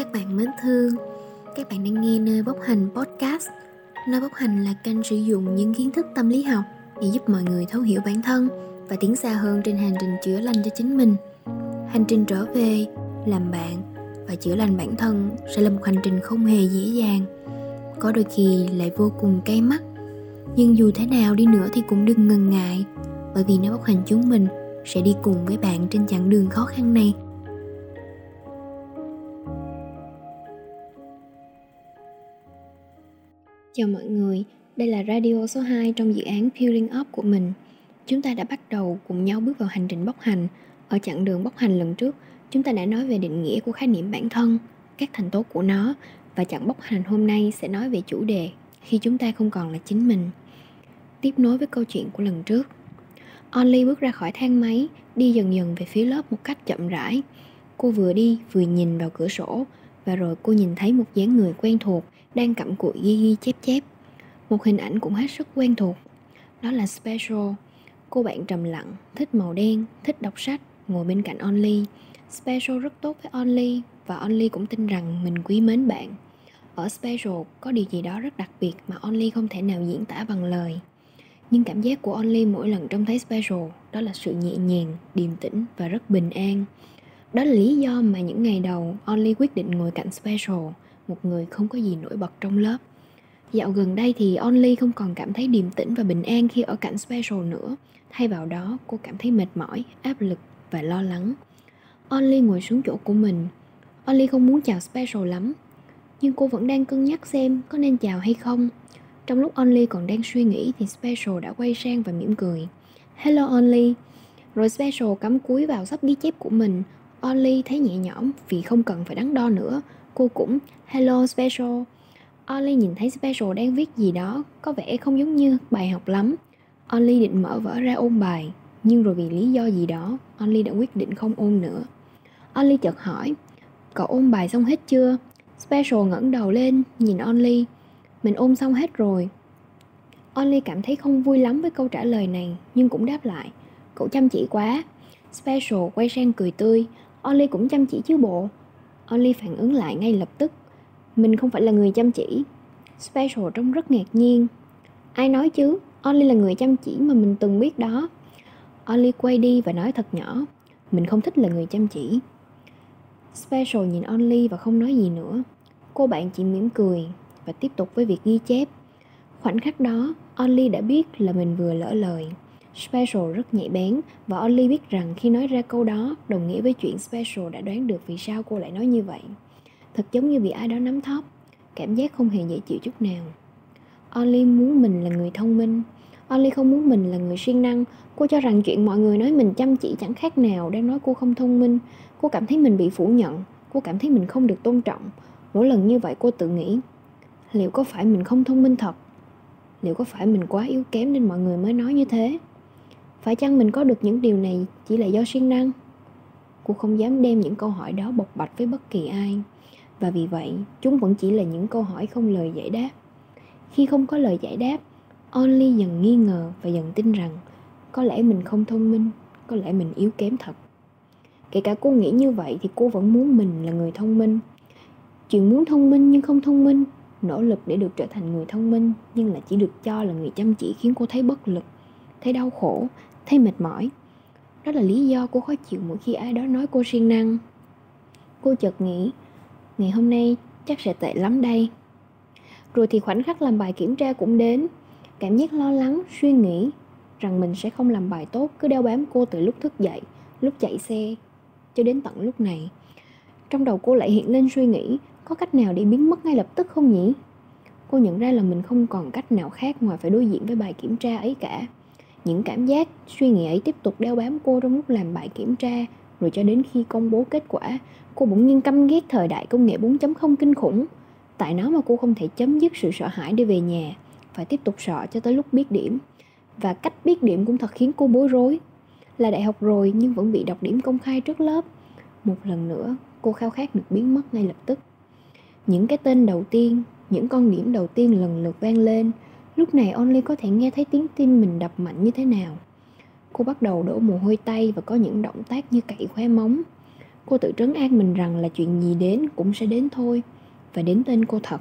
Các bạn mến thương, các bạn đang nghe nơi bốc hành podcast. Nơi bốc hành là kênh sử dụng những kiến thức tâm lý học để giúp mọi người thấu hiểu bản thân và tiến xa hơn trên hành trình chữa lành cho chính mình. Hành trình trở về, làm bạn và chữa lành bản thân sẽ là một hành trình không hề dễ dàng. Có đôi khi lại vô cùng cay mắt. Nhưng dù thế nào đi nữa thì cũng đừng ngần ngại, bởi vì nơi bốc hành chúng mình sẽ đi cùng với bạn trên chặng đường khó khăn này. Chào mọi người, đây là radio số 2 trong dự án Peeling Up của mình. Chúng ta đã bắt đầu cùng nhau bước vào hành trình bốc hành. Ở chặng đường bốc hành lần trước, chúng ta đã nói về định nghĩa của khái niệm bản thân, các thành tố của nó và chặng bốc hành hôm nay sẽ nói về chủ đề khi chúng ta không còn là chính mình. Tiếp nối với câu chuyện của lần trước. Only bước ra khỏi thang máy, đi dần dần về phía lớp một cách chậm rãi. Cô vừa đi vừa nhìn vào cửa sổ và rồi cô nhìn thấy một dáng người quen thuộc đang cặm cụi ghi ghi chép chép. Một hình ảnh cũng hết sức quen thuộc. Đó là Special. Cô bạn trầm lặng, thích màu đen, thích đọc sách, ngồi bên cạnh Only. Special rất tốt với Only và Only cũng tin rằng mình quý mến bạn. Ở Special có điều gì đó rất đặc biệt mà Only không thể nào diễn tả bằng lời. Nhưng cảm giác của Only mỗi lần trông thấy Special đó là sự nhẹ nhàng, điềm tĩnh và rất bình an. Đó là lý do mà những ngày đầu Only quyết định ngồi cạnh Special một người không có gì nổi bật trong lớp. Dạo gần đây thì Only không còn cảm thấy điềm tĩnh và bình an khi ở cạnh Special nữa. Thay vào đó, cô cảm thấy mệt mỏi, áp lực và lo lắng. Only ngồi xuống chỗ của mình. Only không muốn chào Special lắm, nhưng cô vẫn đang cân nhắc xem có nên chào hay không. Trong lúc Only còn đang suy nghĩ thì Special đã quay sang và mỉm cười. Hello Only. Rồi Special cắm cúi vào sắp ghi chép của mình. Only thấy nhẹ nhõm vì không cần phải đắn đo nữa Cô cũng, Hello, Special. Ollie nhìn thấy Special đang viết gì đó, Có vẻ không giống như bài học lắm. Ollie định mở vở ra ôn bài, Nhưng rồi vì lý do gì đó, Ollie đã quyết định không ôn nữa. Ollie chợt hỏi, Cậu ôn bài xong hết chưa? Special ngẩng đầu lên, nhìn Only Mình ôn xong hết rồi. Only cảm thấy không vui lắm với câu trả lời này, Nhưng cũng đáp lại, Cậu chăm chỉ quá. Special quay sang cười tươi Only cũng chăm chỉ chứ bộ. Only phản ứng lại ngay lập tức. Mình không phải là người chăm chỉ. Special trông rất ngạc nhiên. Ai nói chứ? Only là người chăm chỉ mà mình từng biết đó. Only quay đi và nói thật nhỏ. Mình không thích là người chăm chỉ. Special nhìn Only và không nói gì nữa. Cô bạn chỉ mỉm cười Và tiếp tục với việc ghi chép. Khoảnh khắc đó Only đã biết là mình vừa lỡ lời. Special rất nhạy bén và Ollie biết rằng khi nói ra câu đó đồng nghĩa với chuyện Special đã đoán được vì sao cô lại nói như vậy. Thật giống như bị ai đó nắm thóp, cảm giác không hề dễ chịu chút nào. Ollie muốn mình là người thông minh, Ollie không muốn mình là người siêng năng. Cô cho rằng chuyện mọi người nói mình chăm chỉ chẳng khác nào đang nói cô không thông minh. Cô cảm thấy mình bị phủ nhận, cô cảm thấy mình không được tôn trọng. Mỗi lần như vậy cô tự nghĩ, liệu có phải mình không thông minh thật? Liệu có phải mình quá yếu kém nên mọi người mới nói như thế? Phải chăng mình có được những điều này chỉ là do siêng năng? Cô không dám đem những câu hỏi đó bộc bạch với bất kỳ ai. Và vì vậy, chúng vẫn chỉ là những câu hỏi không lời giải đáp. Khi không có lời giải đáp, only dần nghi ngờ và dần tin rằng có lẽ mình không thông minh, có lẽ mình yếu kém thật. Kể cả cô nghĩ như vậy thì cô vẫn muốn mình là người thông minh. Chuyện muốn thông minh nhưng không thông minh, nỗ lực để được trở thành người thông minh nhưng là chỉ được cho là người chăm chỉ khiến cô thấy bất lực, thấy đau khổ thấy mệt mỏi. Đó là lý do cô khó chịu mỗi khi ai đó nói cô siêng năng. Cô chợt nghĩ, ngày hôm nay chắc sẽ tệ lắm đây. Rồi thì khoảnh khắc làm bài kiểm tra cũng đến. Cảm giác lo lắng, suy nghĩ rằng mình sẽ không làm bài tốt cứ đeo bám cô từ lúc thức dậy, lúc chạy xe cho đến tận lúc này. Trong đầu cô lại hiện lên suy nghĩ, có cách nào để biến mất ngay lập tức không nhỉ? Cô nhận ra là mình không còn cách nào khác ngoài phải đối diện với bài kiểm tra ấy cả những cảm giác, suy nghĩ ấy tiếp tục đeo bám cô trong lúc làm bài kiểm tra, rồi cho đến khi công bố kết quả, cô bỗng nhiên căm ghét thời đại công nghệ 4.0 kinh khủng. Tại nó mà cô không thể chấm dứt sự sợ hãi để về nhà, phải tiếp tục sợ cho tới lúc biết điểm. Và cách biết điểm cũng thật khiến cô bối rối. Là đại học rồi nhưng vẫn bị đọc điểm công khai trước lớp. Một lần nữa, cô khao khát được biến mất ngay lập tức. Những cái tên đầu tiên, những con điểm đầu tiên lần lượt vang lên, Lúc này Only có thể nghe thấy tiếng tim mình đập mạnh như thế nào. Cô bắt đầu đổ mồ hôi tay và có những động tác như cậy khóe móng. Cô tự trấn an mình rằng là chuyện gì đến cũng sẽ đến thôi, Và đến tên cô thật.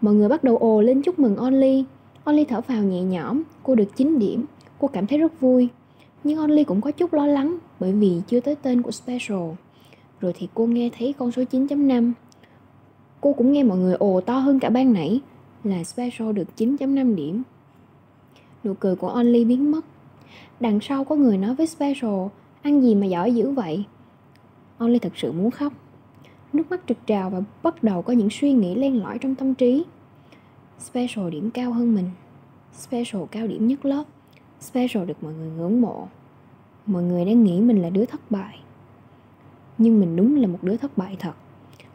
Mọi người bắt đầu ồ lên chúc mừng Only. Only thở phào nhẹ nhõm, Cô được 9 điểm. Cô cảm thấy rất vui. Nhưng Only cũng có chút lo lắng, Bởi vì chưa tới tên của Special. Rồi thì cô nghe thấy con số 9.5 Cô cũng nghe mọi người ồ to hơn cả ban nãy. Là Special được 9.5 điểm. Nụ cười của Only biến mất. Đằng sau có người nói với Special, Ăn gì mà giỏi dữ vậy? Only thật sự muốn khóc. Nước mắt trực trào và bắt đầu có những suy nghĩ len lỏi trong tâm trí. Special điểm cao hơn mình. Special cao điểm nhất lớp. Special được mọi người ngưỡng mộ. Mọi người đang nghĩ mình là đứa thất bại. Nhưng mình đúng là một đứa thất bại thật.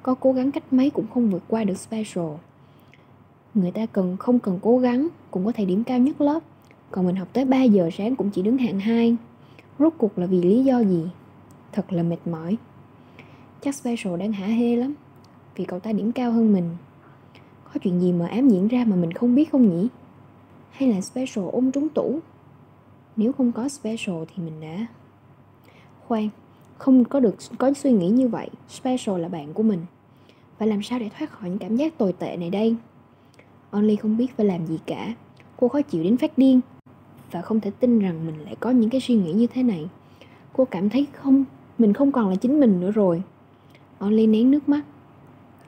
Có cố gắng cách mấy cũng không vượt qua được Special. Người ta cần, không cần cố gắng, Cũng có thể điểm cao nhất lớp. Còn mình học tới 3 giờ sáng cũng chỉ đứng hạng 2 Rốt cuộc là vì lý do gì? Thật là mệt mỏi. Chắc Special đang hả hê lắm. Vì cậu ta điểm cao hơn mình. Có chuyện gì mà ám diễn ra mà mình không biết không nhỉ? Hay là Special ôm trúng tủ? Nếu không có Special thì mình đã Khoan, Không có được có suy nghĩ như vậy. Special là bạn của mình. Và làm sao để thoát khỏi những cảm giác tồi tệ này đây? Only không biết phải làm gì cả. Cô khó chịu đến phát điên Và không thể tin rằng mình lại có những cái suy nghĩ như thế này. Cô cảm thấy không, Mình không còn là chính mình nữa rồi. Only nén nước mắt.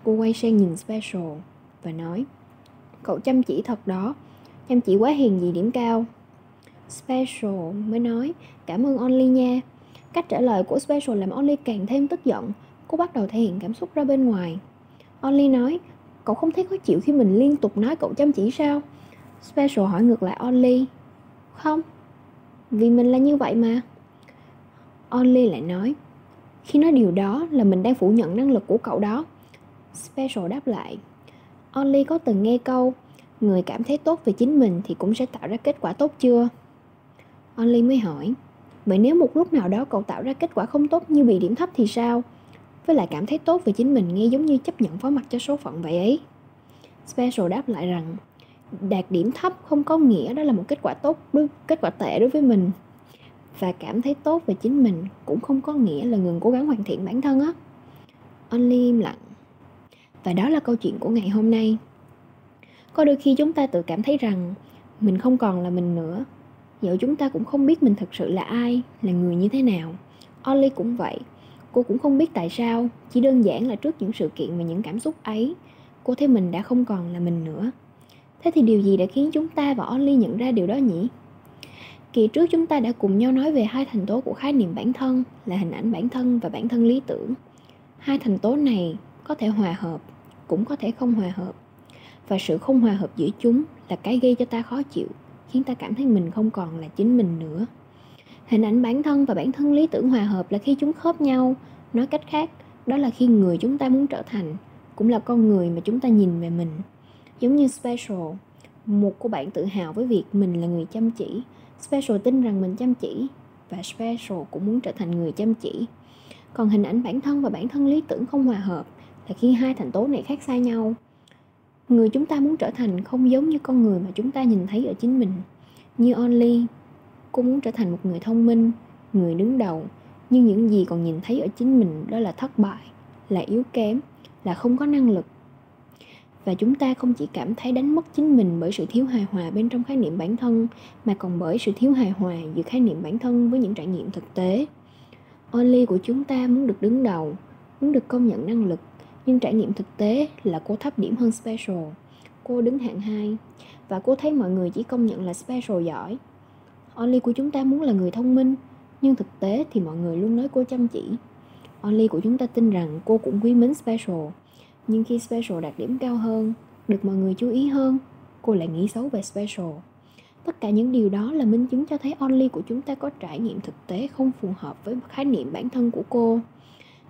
Cô quay sang nhìn Special Và nói, Cậu chăm chỉ thật đó. Chăm chỉ quá hiền gì điểm cao. Special mới nói, Cảm ơn Only nha. Cách trả lời của Special làm Only càng thêm tức giận. Cô bắt đầu thể hiện cảm xúc ra bên ngoài. Only nói Cậu không thấy khó chịu khi mình liên tục nói cậu chăm chỉ sao Special hỏi ngược lại Only Không, Vì mình là như vậy mà Only lại nói, khi nói điều đó là mình đang phủ nhận năng lực của cậu đó Special đáp lại, Only có từng nghe câu, Người cảm thấy tốt về chính mình thì cũng sẽ tạo ra kết quả tốt chưa? Only mới hỏi, Vậy nếu một lúc nào đó cậu tạo ra kết quả không tốt như bị điểm thấp thì sao? Với lại cảm thấy tốt về chính mình nghe giống như chấp nhận phó mặt cho số phận vậy ấy. Special đáp lại rằng Đạt điểm thấp không có nghĩa đó là một kết quả tốt đối, kết quả tệ đối với mình. Và cảm thấy tốt về chính mình cũng không có nghĩa là ngừng cố gắng hoàn thiện bản thân á. Only im lặng. Và đó là câu chuyện của ngày hôm nay. Có đôi khi chúng ta tự cảm thấy rằng mình không còn là mình nữa. Dẫu chúng ta cũng không biết mình thực sự là ai là người như thế nào. Only cũng vậy cô cũng không biết tại sao chỉ đơn giản là trước những sự kiện và những cảm xúc ấy cô thấy mình đã không còn là mình nữa thế thì điều gì đã khiến chúng ta và Only nhận ra điều đó nhỉ Kỳ trước chúng ta đã cùng nhau nói về hai thành tố của khái niệm bản thân là hình ảnh bản thân và bản thân lý tưởng. Hai thành tố này có thể hòa hợp, cũng có thể không hòa hợp. Và sự không hòa hợp giữa chúng là cái gây cho ta khó chịu, khiến ta cảm thấy mình không còn là chính mình nữa. Hình ảnh bản thân và bản thân lý tưởng hòa hợp là khi chúng khớp nhau, nói cách khác, đó là khi người chúng ta muốn trở thành, cũng là con người mà chúng ta nhìn về mình. Giống như Special, một cô bạn tự hào với việc mình là người chăm chỉ, Special tin rằng mình chăm chỉ và Special cũng muốn trở thành người chăm chỉ. Còn hình ảnh bản thân và bản thân lý tưởng không hòa hợp là khi hai thành tố này khác xa nhau. Người chúng ta muốn trở thành không giống như con người mà chúng ta nhìn thấy ở chính mình. Như Only, cô muốn trở thành một người thông minh, người đứng đầu, nhưng những gì còn nhìn thấy ở chính mình đó là thất bại, là yếu kém, là không có năng lực. Và chúng ta không chỉ cảm thấy đánh mất chính mình bởi sự thiếu hài hòa bên trong khái niệm bản thân mà còn bởi sự thiếu hài hòa giữa khái niệm bản thân với những trải nghiệm thực tế. Only của chúng ta muốn được đứng đầu muốn được công nhận năng lực nhưng trải nghiệm thực tế là cô thấp điểm hơn special. Cô đứng hạng 2 và cô thấy mọi người chỉ công nhận là special giỏi only của chúng ta muốn là người thông minh nhưng thực tế thì mọi người luôn nói cô chăm chỉ only của chúng ta tin rằng cô cũng quý mến special nhưng khi Special đạt điểm cao hơn, được mọi người chú ý hơn, cô lại nghĩ xấu về Special. Tất cả những điều đó là minh chứng cho thấy Only của chúng ta có trải nghiệm thực tế không phù hợp với khái niệm bản thân của cô.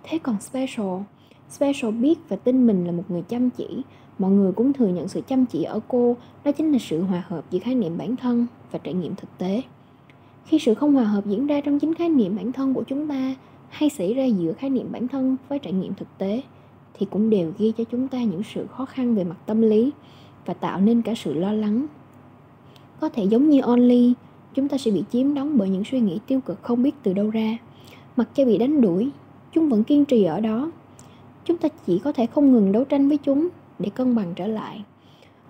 Thế còn Special, Special biết và tin mình là một người chăm chỉ, mọi người cũng thừa nhận sự chăm chỉ ở cô, đó chính là sự hòa hợp giữa khái niệm bản thân và trải nghiệm thực tế. Khi sự không hòa hợp diễn ra trong chính khái niệm bản thân của chúng ta hay xảy ra giữa khái niệm bản thân với trải nghiệm thực tế, thì cũng đều ghi cho chúng ta những sự khó khăn về mặt tâm lý và tạo nên cả sự lo lắng. Có thể giống như only chúng ta sẽ bị chiếm đóng bởi những suy nghĩ tiêu cực không biết từ đâu ra. Mặc cho bị đánh đuổi, chúng vẫn kiên trì ở đó. Chúng ta chỉ có thể không ngừng đấu tranh với chúng để cân bằng trở lại.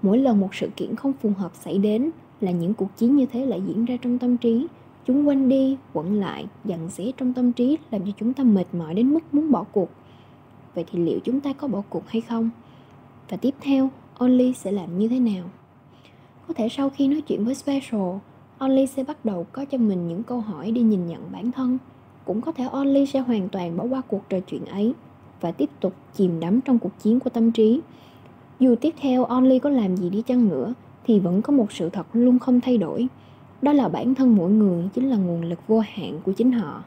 Mỗi lần một sự kiện không phù hợp xảy đến là những cuộc chiến như thế lại diễn ra trong tâm trí. Chúng quanh đi, quẩn lại, dằn xé trong tâm trí làm cho chúng ta mệt mỏi đến mức muốn bỏ cuộc. Vậy thì liệu chúng ta có bỏ cuộc hay không? Và tiếp theo only sẽ làm như thế nào? Có thể sau khi nói chuyện với special only sẽ bắt đầu có cho mình những câu hỏi đi nhìn nhận bản thân. Cũng có thể only sẽ hoàn toàn bỏ qua cuộc trò chuyện ấy và tiếp tục chìm đắm trong cuộc chiến của tâm trí. Dù tiếp theo only có làm gì đi chăng nữa thì vẫn có một sự thật luôn không thay đổi. Đó là bản thân mỗi người chính là nguồn lực vô hạn của chính họ.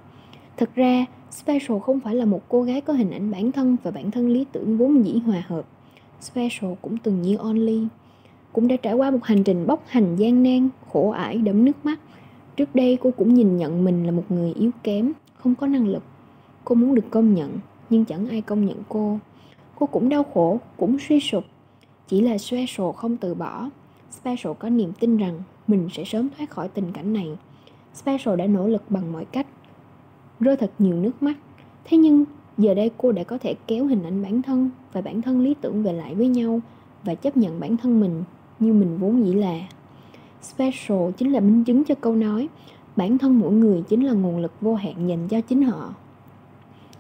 Thực ra, special không phải là một cô gái có hình ảnh bản thân và bản thân lý tưởng vốn dĩ hòa hợp. Special cũng từng như only, cũng đã trải qua một hành trình bốc hành gian nan, khổ ải, đẫm nước mắt. Trước đây, cô cũng nhìn nhận mình là một người yếu kém, không có năng lực. Cô muốn được công nhận, nhưng chẳng ai công nhận cô. Cô cũng đau khổ, cũng suy sụp. Chỉ là special không từ bỏ special có niềm tin rằng mình sẽ sớm thoát khỏi tình cảnh này. Special đã nỗ lực bằng mọi cách, rơi thật nhiều nước mắt. Thế nhưng, giờ đây cô đã có thể kéo hình ảnh bản thân và bản thân lý tưởng về lại với nhau và chấp nhận bản thân mình như mình vốn dĩ là. Special chính là minh chứng cho câu nói, bản thân mỗi người chính là nguồn lực vô hạn dành cho chính họ.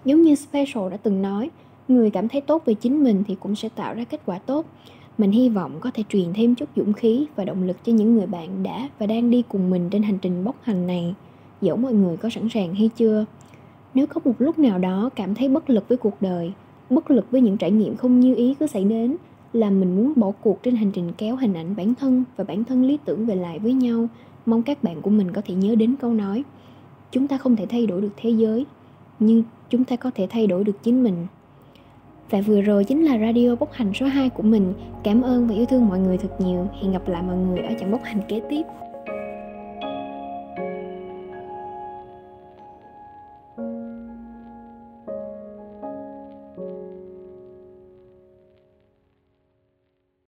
Giống như special đã từng nói, người cảm thấy tốt về chính mình thì cũng sẽ tạo ra kết quả tốt mình hy vọng có thể truyền thêm chút dũng khí và động lực cho những người bạn đã và đang đi cùng mình trên hành trình bốc hành này. Dẫu mọi người có sẵn sàng hay chưa? Nếu có một lúc nào đó cảm thấy bất lực với cuộc đời, bất lực với những trải nghiệm không như ý cứ xảy đến, là mình muốn bỏ cuộc trên hành trình kéo hình ảnh bản thân và bản thân lý tưởng về lại với nhau, mong các bạn của mình có thể nhớ đến câu nói, chúng ta không thể thay đổi được thế giới, nhưng chúng ta có thể thay đổi được chính mình và vừa rồi chính là radio bốc hành số 2 của mình. Cảm ơn và yêu thương mọi người thật nhiều. Hẹn gặp lại mọi người ở chặng bốc hành kế tiếp.